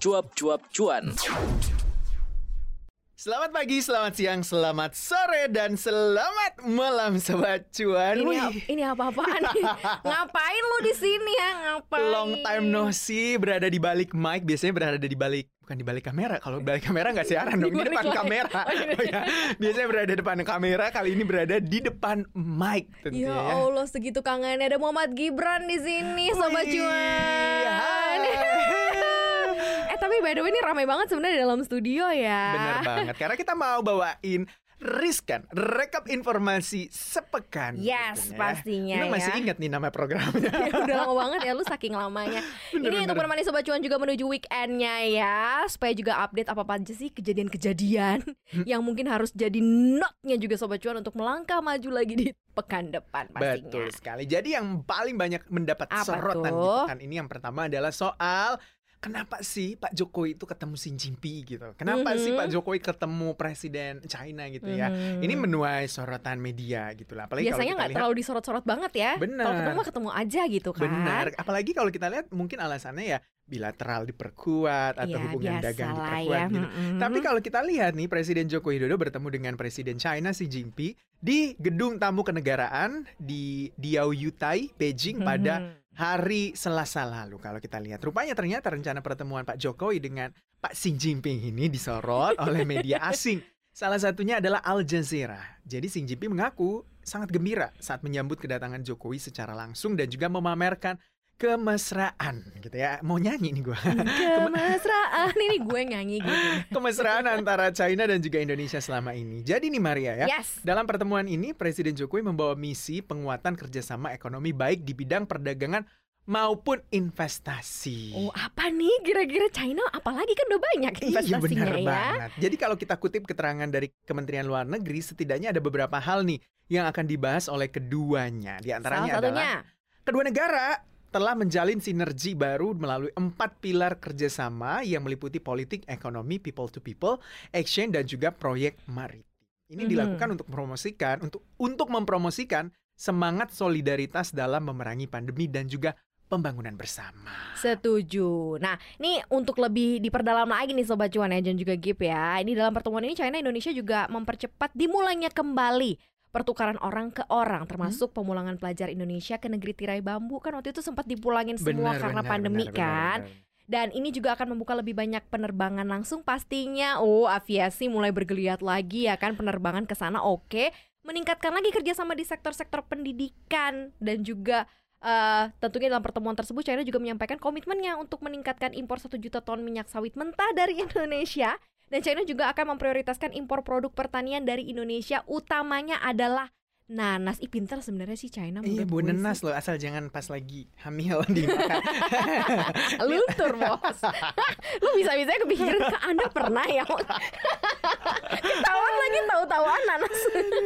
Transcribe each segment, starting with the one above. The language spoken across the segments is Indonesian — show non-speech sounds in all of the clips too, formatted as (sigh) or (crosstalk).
cuap-cuap cuan. Selamat pagi, selamat siang, selamat sore, dan selamat malam Sobat Cuan. Ini Wih, ini apa-apaan nih? (laughs) Ngapain lu di sini ya? Ngapain? long time no see berada di balik mic. Biasanya berada di balik bukan di balik kamera. Kalau balik kamera nggak siaran dong. Di depan kamera. Oh, ya. Biasanya berada depan kamera. Kali ini berada di depan mic tentu Ya ya. Allah segitu kangennya ada Muhammad Gibran di sini sobat Wih, cuan. Tapi by the way ini ramai banget sebenarnya di dalam studio ya. Bener banget. Karena kita mau bawain Riskan, rekap informasi sepekan. Yes, ya. pastinya Lu masih ya. ingat nih nama programnya? (laughs) Ya, udah lama banget ya lu (laughs) saking lamanya. Bener, Ini untuk menemani sobat cuan juga menuju weekendnya ya, supaya juga update apa apa aja sih kejadian-kejadian Hmm. yang mungkin harus jadi notnya juga sobat cuan untuk melangkah maju lagi di pekan depan pastinya. Betul sekali. Jadi yang paling banyak mendapat Apa sorotan di tuh? pekan ini yang pertama adalah soal kenapa sih Pak Jokowi itu ketemu Xi Jinping gitu. Kenapa Mhm. sih Pak Jokowi ketemu presiden China gitu ya. Mhm. Ini menuai sorotan media gitu lah. Apalagi Biasanya kalau nggak terlalu disorot-sorot banget ya. Bener. Kalau ketemu ketemu aja gitu kan. Benar, apalagi kalau kita lihat mungkin alasannya ya bilateral diperkuat atau Iya, hubungan dagang diperkuat ya. gitu. Mm-mm. Tapi kalau kita lihat nih Presiden Joko Widodo bertemu dengan Presiden China Xi Jinping di gedung tamu kenegaraan di Diaoyutai, Beijing pada Mhm. Hari Selasa lalu. Kalau kita lihat, rupanya ternyata rencana pertemuan Pak Jokowi dengan Pak Xi Jinping ini disorot (laughs) oleh media asing. Salah satunya adalah Al Jazeera. Jadi Xi Jinping mengaku sangat gembira saat menyambut kedatangan Jokowi secara langsung dan juga memamerkan kemesraan gitu ya. Mau nyanyi nih gua. (laughs) Kemesraan ini gue nyanyi gitu. (laughs) kemesraan antara China dan juga Indonesia selama ini. Jadi nih Maria ya, Yes. dalam pertemuan ini Presiden Jokowi membawa misi penguatan kerjasama ekonomi baik di bidang perdagangan maupun investasi. Oh apa nih kira-kira China apalagi kan udah banyak Iya investasinya benar ya. banget. Jadi kalau kita kutip keterangan dari Kementerian Luar Negeri, setidaknya ada beberapa hal nih yang akan dibahas oleh keduanya. Di Salah antaranya satunya adalah kedua negara telah menjalin sinergi baru melalui empat pilar kerjasama yang meliputi politik, ekonomi, people to people, exchange dan juga proyek maritim. Ini Mhm. dilakukan untuk mempromosikan untuk untuk mempromosikan semangat solidaritas dalam memerangi pandemi dan juga pembangunan bersama. Setuju. Nah, ini untuk lebih diperdalam lagi nih Sobat Cuan ya dan juga Gip ya. Ini dalam pertemuan ini China Indonesia juga mempercepat dimulainya kembali pertukaran orang ke orang termasuk pemulangan pelajar Indonesia ke negeri tirai bambu kan waktu itu sempat dipulangin semua Benar, karena benar, pandemi benar, kan. benar, benar. Dan ini juga akan membuka lebih banyak penerbangan langsung pastinya. Oh, aviasi mulai bergeliat lagi ya kan penerbangan ke sana oke. Meningkatkan lagi kerjasama di sektor-sektor pendidikan dan juga eh, tentunya dalam pertemuan tersebut China juga menyampaikan komitmennya untuk meningkatkan impor 1 juta ton minyak sawit mentah dari (laughs) Indonesia. Dan China juga akan memprioritaskan impor produk pertanian dari Indonesia. Utamanya adalah nanas. Ih pintar sebenarnya sih China Iya bu nenas loh asal jangan pas lagi hamil (laughs) dimakan. luntur bos. (laughs) Lu bisa bisa kepikiran ke anda pernah ya ketahuan lagi tahu-tahuan nanas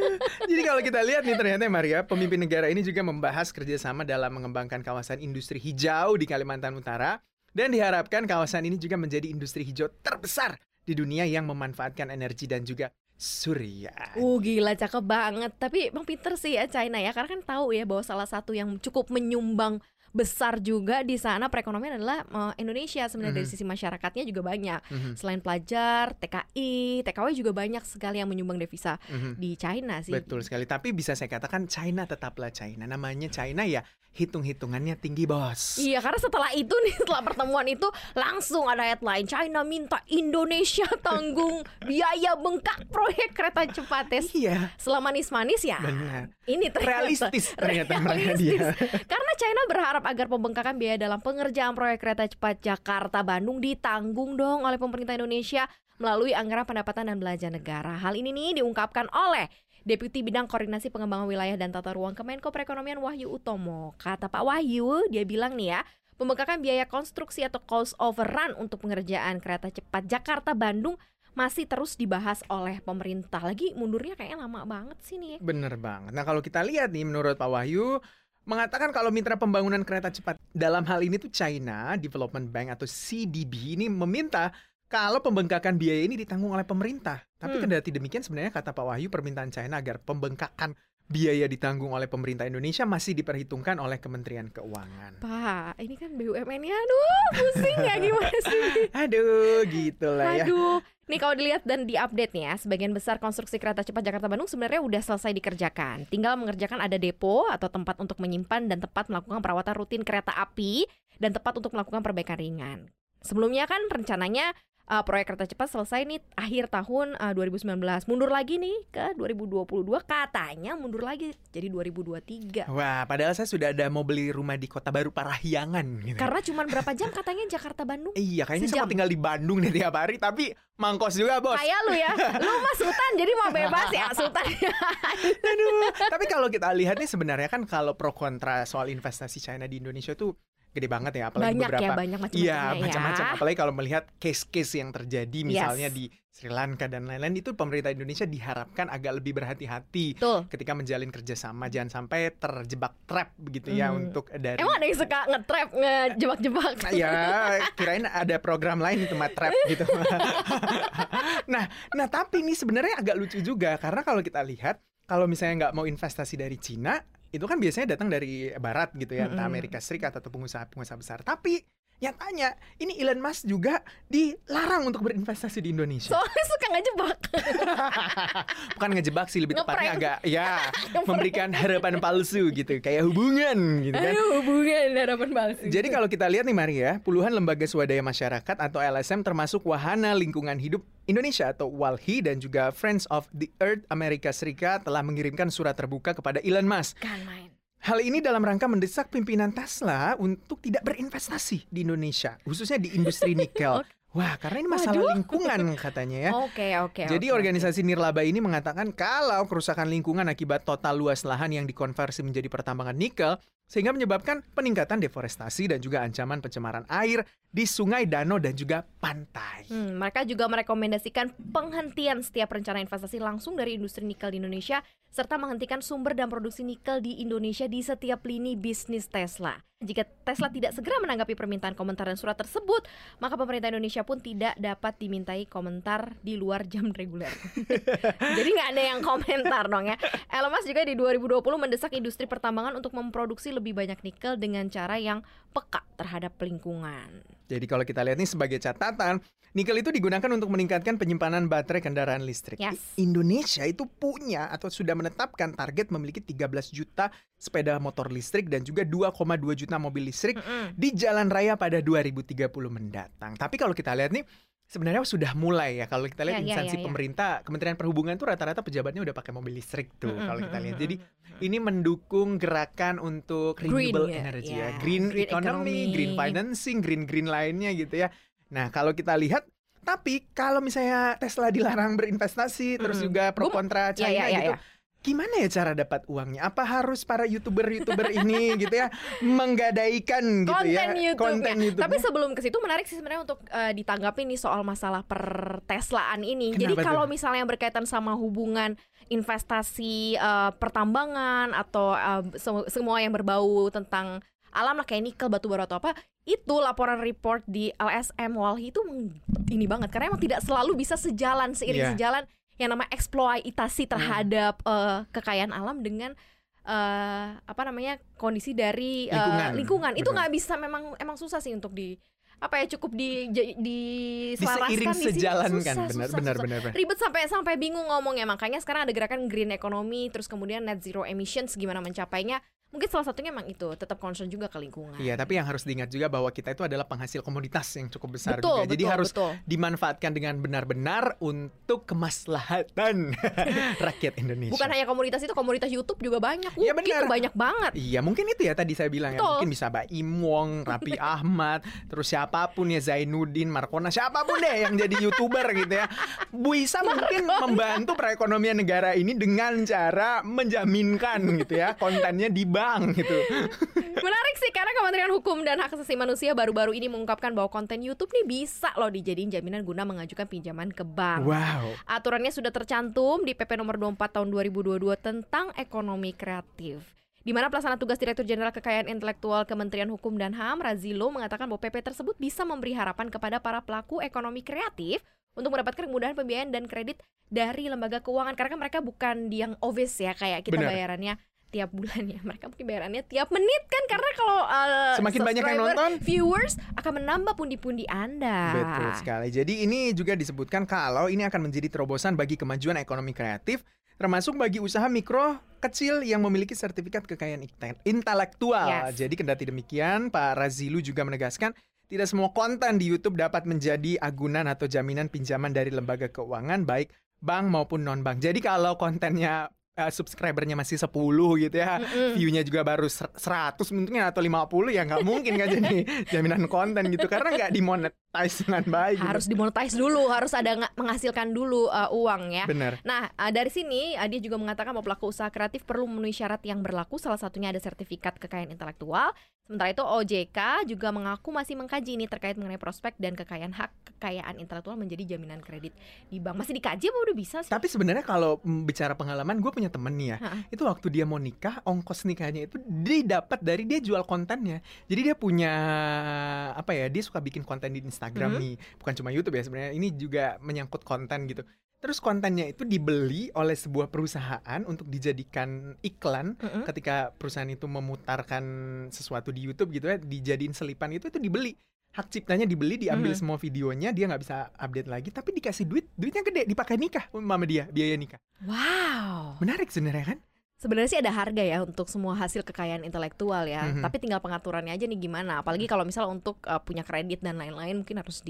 (laughs) Jadi kalau kita lihat nih ternyata Maria pemimpin negara ini juga membahas kerjasama dalam mengembangkan kawasan industri hijau di Kalimantan Utara. Dan diharapkan kawasan ini juga menjadi industri hijau terbesar di dunia yang memanfaatkan energi dan juga surya. uh gila cakep banget. Tapi emang pinter sih ya China ya karena kan tahu ya bahwa salah satu yang cukup menyumbang besar juga di sana perekonomian adalah eh, Indonesia sebenarnya dari Mhm. sisi masyarakatnya juga banyak Mhm, selain pelajar TKI TKW juga banyak sekali yang menyumbang devisa mhm. di China sih Betul sekali. Tapi bisa saya katakan China tetaplah China. Namanya China ya hitung-hitungannya tinggi bos. Iya karena setelah itu nih (laughs) setelah pertemuan itu langsung ada headline China minta Indonesia (laughs) tanggung biaya bengkak proyek kereta cepat tes Iya, selama manis-manis ya. benar. Ini ternyata Realistis ternyata realistis. dia. (laughs) Karena China berharap agar pembengkakan biaya dalam pengerjaan proyek kereta cepat Jakarta Bandung ditanggung dong oleh pemerintah Indonesia melalui anggaran pendapatan dan belanja negara. Hal ini nih diungkapkan oleh Deputi Bidang Koordinasi Pengembangan Wilayah dan Tata Ruang Kemenko Perekonomian Wahyu Utomo. Kata Pak Wahyu, dia bilang nih ya, pembengkakan biaya konstruksi atau cost overrun untuk pengerjaan kereta cepat Jakarta Bandung masih terus dibahas oleh pemerintah. Lagi mundurnya kayaknya lama banget sih nih. Bener banget. Nah kalau kita lihat nih menurut Pak Wahyu mengatakan kalau mitra pembangunan kereta cepat dalam hal ini tuh China Development Bank atau CDB ini meminta kalau pembengkakan biaya ini ditanggung oleh pemerintah. Tapi Hmm. kendati demikian sebenarnya kata Pak Wahyu permintaan China agar pembengkakan biaya ditanggung oleh pemerintah Indonesia masih diperhitungkan oleh Kementerian Keuangan. Pak, ini kan BUMN-nya aduh pusing ya gimana sih? (laughs) Aduh, gitu lah ya. Aduh, nih kalau dilihat dan diupdate nih ya, sebagian besar konstruksi kereta cepat Jakarta Bandung sebenarnya udah selesai dikerjakan. Tinggal mengerjakan ada depo atau tempat untuk menyimpan dan tempat melakukan perawatan rutin kereta api dan tempat untuk melakukan perbaikan ringan. Sebelumnya kan rencananya uh, proyek kereta cepat selesai nih akhir tahun uh, 2019. Mundur lagi nih ke 2022 katanya mundur lagi jadi 2023. Wah, padahal saya sudah ada mau beli rumah di Kota Baru Parahyangan gitu. Karena cuman berapa jam katanya Jakarta Bandung? Iya, kayaknya saya mau tinggal di Bandung nih tiap hari, tapi mangkos juga bos. Kayak lu ya, (laughs) lu mah Sultan jadi mau bebas ya Sultan. Aduh. Tapi kalau kita lihat nih sebenarnya kan kalau pro kontra soal investasi China di Indonesia tuh gede banget ya, apalagi banyak beberapa ya, banyak macam-macamnya Iya, ya. macam-macam. Apalagi kalau melihat case-case yang terjadi misalnya Yes. di Sri Lanka dan lain-lain itu pemerintah Indonesia diharapkan agak lebih berhati-hati ketika menjalin kerjasama jangan sampai terjebak trap begitu ya Hmm. untuk dari Emang ada yang suka nge-trap, ngejebak-jebak? (laughs) Ya kirain ada program lain itu mat trap gitu. (laughs) nah, nah tapi ini sebenarnya agak lucu juga karena kalau kita lihat kalau misalnya nggak mau investasi dari Cina itu kan biasanya datang dari Barat gitu ya, entah Mm-mm. Amerika Serikat atau pengusaha-pengusaha besar. Tapi yang tanya, ini Elon Musk juga dilarang untuk berinvestasi di Indonesia. Soalnya suka ngejebak. (laughs) Bukan ngejebak sih, lebih tepatnya agak ya (laughs) memberikan harapan palsu gitu, kayak hubungan gitu kan. Aduh, hubungan harapan palsu. Jadi kalau kita lihat nih Maria, puluhan lembaga swadaya masyarakat atau LSM termasuk Wahana Lingkungan Hidup Indonesia atau WALHI dan juga Friends of the Earth Amerika Serikat telah mengirimkan surat terbuka kepada Elon Musk. kan main. Hal ini dalam rangka mendesak pimpinan Tesla untuk tidak berinvestasi di Indonesia, khususnya di industri (laughs) nikel. Wah, karena ini masalah Waduh. lingkungan katanya ya. Oke, oke. Jadi oke, organisasi nirlaba ini mengatakan kalau kerusakan lingkungan akibat total luas lahan yang dikonversi menjadi pertambangan nikel sehingga menyebabkan peningkatan deforestasi dan juga ancaman pencemaran air di sungai, danau dan juga pantai. Hmm, mereka juga merekomendasikan penghentian setiap rencana investasi langsung dari industri nikel di Indonesia serta menghentikan sumber dan produksi nikel di Indonesia di setiap lini bisnis Tesla. Jika Tesla tidak segera menanggapi permintaan komentar dan surat tersebut, maka pemerintah Indonesia pun tidak dapat dimintai komentar di luar jam reguler. (laughs) Jadi nggak ada yang komentar dong ya. Elon Musk juga di 2020 mendesak industri pertambangan untuk memproduksi lebih banyak nikel dengan cara yang peka terhadap lingkungan. Jadi kalau kita lihat nih sebagai catatan, nikel itu digunakan untuk meningkatkan penyimpanan baterai kendaraan listrik. Yes. Indonesia itu punya atau sudah menetapkan target memiliki 13 juta sepeda motor listrik dan juga 2,2 juta mobil listrik Mm-mm. di jalan raya pada 2030 mendatang. Tapi kalau kita lihat nih sebenarnya sudah mulai ya kalau kita lihat Ya, ya, instansi ya, ya. pemerintah Kementerian Perhubungan tuh rata-rata pejabatnya udah pakai mobil listrik tuh Mm-mm, kalau kita lihat. Jadi ini mendukung gerakan untuk Green renewable ya, energy ya. ya, green, Green economy, economy. green financing, green green lainnya gitu ya. Nah kalau kita lihat tapi kalau misalnya Tesla dilarang berinvestasi, terus Mm-mm. juga pro kontra China ya, ya, gitu, ya. Gimana ya cara dapat uangnya? Apa harus para youtuber-youtuber ini (laughs) gitu ya menggadaikan gitu konten ya YouTube. konten YouTube? Tapi sebelum ke situ menarik sih sebenarnya untuk eh, ditanggapi nih soal masalah per Teslaan ini. Jadi Kenapa kalau tuh? misalnya yang berkaitan sama hubungan investasi eh, pertambangan atau se- semua yang berbau tentang alam lah kayak nikel, batu bara atau apa, itu laporan report di LSM Walhi itu meng- ini banget karena emang tidak selalu bisa sejalan seiring Iya. sejalan yang nama eksploitasi terhadap eh, kekayaan alam dengan eh, apa namanya kondisi dari eh, Lingkungan. lingkungan. Itu nggak bisa memang emang susah sih untuk di apa ya cukup di di, diselaraskan seiring di sejalan kan? benar benar benar. ribet sampai sampai bingung ngomongnya. Makanya sekarang ada gerakan green economy terus kemudian net zero emissions gimana mencapainya mungkin salah satunya emang itu tetap concern juga ke lingkungan Iya, tapi yang harus diingat juga bahwa kita itu adalah penghasil komoditas yang cukup besar betul juga. Jadi betul, harus betul. dimanfaatkan dengan benar-benar untuk kemaslahatan (laughs) rakyat Indonesia. bukan hanya komoditas itu komoditas YouTube juga banyak Iya, benar. banyak banget Iya mungkin itu ya tadi saya bilang ya Betul. mungkin bisa Mbak Imwong, Rapi (laughs) Ahmad, terus siapa pun ya Zainuddin, Markona, siapa pun deh yang jadi youtuber gitu ya. Bu Isa mungkin membantu perekonomian negara ini dengan cara menjaminkan gitu ya kontennya di bank gitu. (laughs) Menarik sih karena Kementerian Hukum dan Hak Asasi Manusia baru-baru ini mengungkapkan bahwa konten YouTube nih bisa loh dijadiin jaminan guna mengajukan pinjaman ke bank. Wow. Aturannya sudah tercantum di PP nomor 24 tahun 2022 tentang ekonomi kreatif. Di mana pelaksana tugas Direktur Jenderal Kekayaan Intelektual Kementerian Hukum dan HAM Razilo mengatakan bahwa PP tersebut bisa memberi harapan kepada para pelaku ekonomi kreatif untuk mendapatkan kemudahan pembiayaan dan kredit dari lembaga keuangan karena kan mereka bukan yang obvious ya kayak kita Benar. bayarannya tiap bulan ya mereka mungkin bayarannya tiap menit kan karena kalau uh, Semakin banyak yang nonton. viewers akan menambah pundi-pundi anda Betul sekali. Jadi ini juga disebutkan kalau ini akan menjadi terobosan bagi kemajuan ekonomi kreatif termasuk bagi usaha mikro kecil yang memiliki sertifikat kekayaan inte- intelektual. Yes. Jadi kendati demikian, Pak Razilu juga menegaskan tidak semua konten di YouTube dapat menjadi agunan atau jaminan pinjaman dari lembaga keuangan baik bank maupun non bank. Jadi kalau kontennya eh, subscribernya masih 10 gitu ya, Mm-mm. view-nya juga baru ser- 100 mungkin atau 50 ya nggak mungkin kan jadi (laughs) jaminan konten gitu karena nggak dimonetize dengan baik. gitu. harus dimonetize dulu harus ada menghasilkan dulu uh, uang ya Benar. Nah, uh, dari sini uh, dia juga mengatakan bahwa pelaku usaha kreatif perlu memenuhi syarat yang berlaku. Salah satunya ada sertifikat kekayaan intelektual. Sementara itu OJK juga mengaku masih mengkaji ini terkait mengenai prospek dan kekayaan hak kekayaan intelektual menjadi jaminan kredit di bank. Masih dikaji apa udah bisa sih? Tapi sebenarnya kalau mm, bicara pengalaman, gue punya temen nih ya. Ha-ha. Itu waktu dia mau nikah, ongkos nikahnya itu didapat dari dia jual kontennya. Jadi dia punya apa ya? Dia suka bikin konten di Instagram Mhm. nih, bukan cuma YouTube ya sebenarnya. Ini juga menyangkut konten gitu. Terus kontennya itu dibeli oleh sebuah perusahaan untuk dijadikan iklan Mm-mm. ketika perusahaan itu memutarkan sesuatu di YouTube gitu ya, dijadiin selipan itu itu dibeli. Hak ciptanya dibeli, diambil Mhm. semua videonya, dia nggak bisa update lagi, tapi dikasih duit, duitnya gede, dipakai nikah sama dia, biaya nikah. Wow. Menarik sebenarnya kan? Sebenarnya sih ada harga ya untuk semua hasil kekayaan intelektual ya. Mhm. Tapi tinggal pengaturannya aja nih gimana. Apalagi kalau misal untuk uh, punya kredit dan lain-lain mungkin harus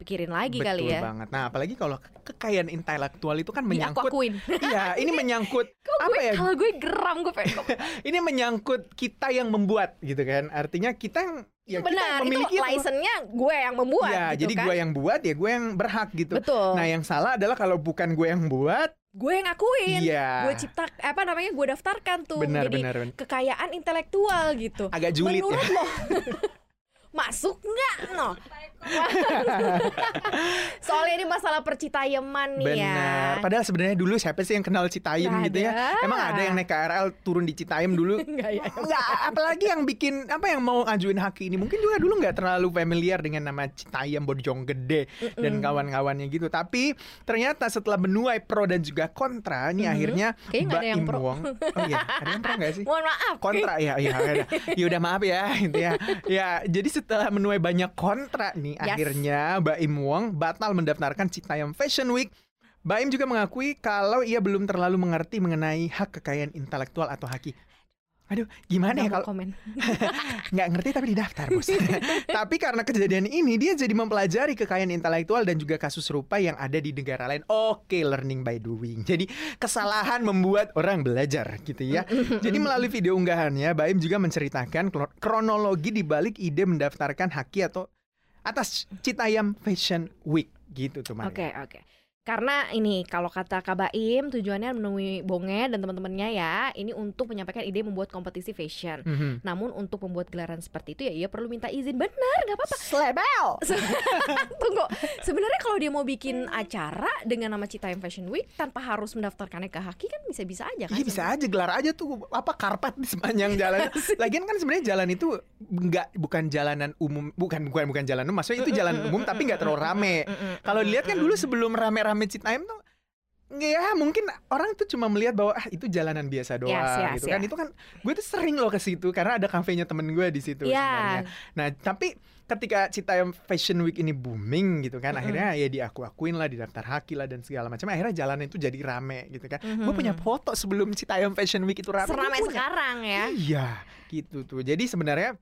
dipikirin lagi Betul kali ya. banget. Nah, apalagi kalau ke- kekayaan intelektual itu kan aku menyangkut, akuin. iya, (laughs) ini menyangkut (laughs) Kok apa gue ya? kalau gue geram gue pengen. (laughs) Ini menyangkut kita yang membuat gitu kan? Artinya kita yang ya kita Benar, itu memiliki license-nya gue yang membuat Ya, gitu jadi kan. gue yang buat ya gue yang berhak gitu. Betul. Nah, yang salah adalah kalau bukan gue yang buat, gue yang akuin. iya. Gue cipta apa namanya? Gue daftarkan tuh benar, menjadi benar, benar. kekayaan intelektual gitu. Agak julid ya. Menurut lo masuk nggak no? (laughs) Soalnya ini masalah percitayeman nih ya. Benar. Padahal sebenarnya dulu siapa sih yang kenal Citayam Nggak gitu ya? ada. Emang ada yang naik KRL turun di Citayam dulu? (laughs) Enggak ya. Enggak, apalagi yang bikin apa yang mau ngajuin haki ini mungkin juga dulu nggak terlalu familiar dengan nama Citayam Bojonggede dan Mm-mm. kawan-kawannya gitu. Tapi ternyata setelah menuai pro dan juga kontra, nih Mhm. akhirnya Kayaknya ada yang Im pro. Wong, oh iya, ada yang pro nggak sih? (laughs) Mohon maaf. kontra ya ya ya, ya udah maaf ya gitu ya ya jadi setelah menuai banyak kontra nih Yes. akhirnya Mbak Im Wong batal mendaftarkan Citayam Fashion Week. Mbak Im juga mengakui kalau ia belum terlalu mengerti mengenai hak kekayaan intelektual atau haki. Aduh gimana Nggak ya kalau komen. (laughs) nggak ngerti tapi didaftar bos. (laughs) Tapi karena kejadian ini dia jadi mempelajari kekayaan intelektual dan juga kasus serupa yang ada di negara lain. Oke learning by doing. Jadi kesalahan membuat orang belajar gitu ya. (laughs) Jadi melalui video unggahannya Baim juga menceritakan kronologi di balik ide mendaftarkan haki atau atas Citayam Fashion Week gitu Maria. Oke, oke. Karena ini kalau kata Kabaim tujuannya menemui Bonge dan teman-temannya ya, ini untuk menyampaikan ide membuat kompetisi fashion. Mhm. Namun untuk membuat gelaran seperti itu ya ia perlu minta izin. Benar, nggak apa-apa. Slebel. (laughs) Tunggu. Sebenarnya kalau dia mau bikin acara dengan nama Citayam Fashion Week tanpa harus mendaftarkannya ke Haki kan bisa-bisa aja kan? Iya bisa aja gelar aja tuh apa karpet di sepanjang jalan. (laughs) Lagian kan sebenarnya jalan itu nggak bukan jalanan umum, bukan bukan bukan jalan umum. Maksudnya itu jalan umum tapi nggak terlalu rame. Kalau dilihat kan dulu sebelum rame-rame Citayam tuh ya mungkin orang tuh cuma melihat bahwa ah itu jalanan biasa doang Yes, yes, gitu kan yes. itu kan gue tuh sering loh ke situ karena ada kafenya temen gue di situ sebenarnya. Iya. Nah tapi ketika Citayam Fashion Week ini booming gitu kan Mm-mm. akhirnya ya diaku-akuin lah di daftar haki lah dan segala macam akhirnya jalan itu jadi rame gitu kan gue Mhm. punya foto sebelum Citayam Fashion Week itu rame Seramai sekarang ya. Iya, gitu tuh. Jadi sebenarnya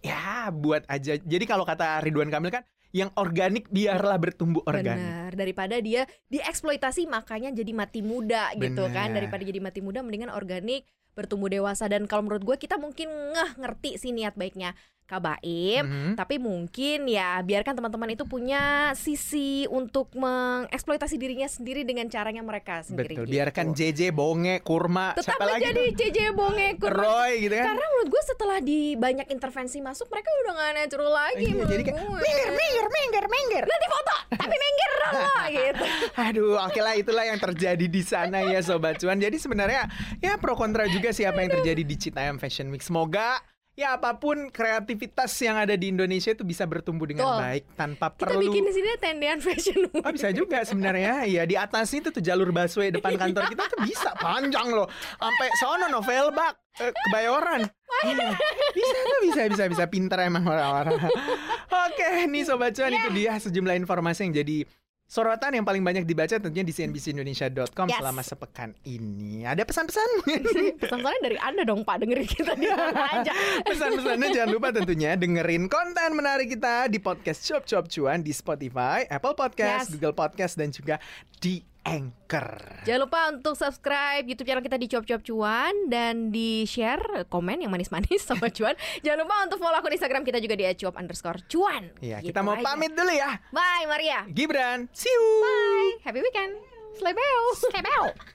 ya buat aja. Jadi kalau kata Ridwan Kamil kan yang organik biarlah bertumbuh organik. Benar, daripada dia dieksploitasi makanya jadi mati muda gitu kan. Daripada jadi mati muda mendingan organik bertumbuh dewasa dan kalau menurut gue kita mungkin ngeh ngerti sih niat baiknya Kabaim. Mhm. Tapi mungkin ya biarkan teman-teman itu punya sisi untuk mengeksploitasi dirinya sendiri dengan caranya mereka sendiri. Betul. gitu. Biarkan JJ, Bonge, Kurma, tetap siapa lagi menjadi? JJ Bonge Kurma. Roy gitu kan. Karena menurut gue setelah di banyak intervensi masuk mereka udah gak natural lagi. Iya, jadi kayak minggir, minggir, minggir, minggir. Nanti foto, tapi minggir dulu (laughs) gitu. Aduh, oke lah itulah yang terjadi di sana ya sobat cuan. Jadi sebenarnya ya pro kontra juga sih apa yang terjadi di Citayam Fashion Week. Semoga ya apa pun kreativitas yang ada di Indonesia itu bisa bertumbuh dengan Betul. baik tanpa Kita perlu bikin di sini tendean fashion week. Oh bisa juga sebenarnya ya di atasnya itu tuh jalur busway depan kantor kita tuh bisa panjang loh sampai sono novel bak eh, kebayoran Iya. bisa tuh bisa bisa bisa pintar emang orang-orang oke nih sobat cuan itu dia sejumlah informasi yang jadi sorotan yang paling banyak dibaca tentunya di cnbcindonesia.com Yes. selama sepekan ini ada pesan-pesan (laughs) Pesan-pesannya dari Anda dong Pak dengerin kita di mana (laughs) aja. Pesan-pesannya jangan lupa tentunya dengerin konten menarik kita di podcast Cuap Cuap Cuan di Spotify, Apple Podcast, Yes. Google Podcast dan juga di Anchor. Jangan lupa untuk subscribe YouTube channel kita di Cuap Cuap Cuan dan di share komen yang manis-manis (laughs) sama Cuan. Jangan lupa untuk follow akun Instagram kita juga di @cuap underscore Cuan. Ya, Gitu kita mau aja. pamit dulu ya. Bye Maria. Gibran, see you. Bye. Happy weekend. Slay bells.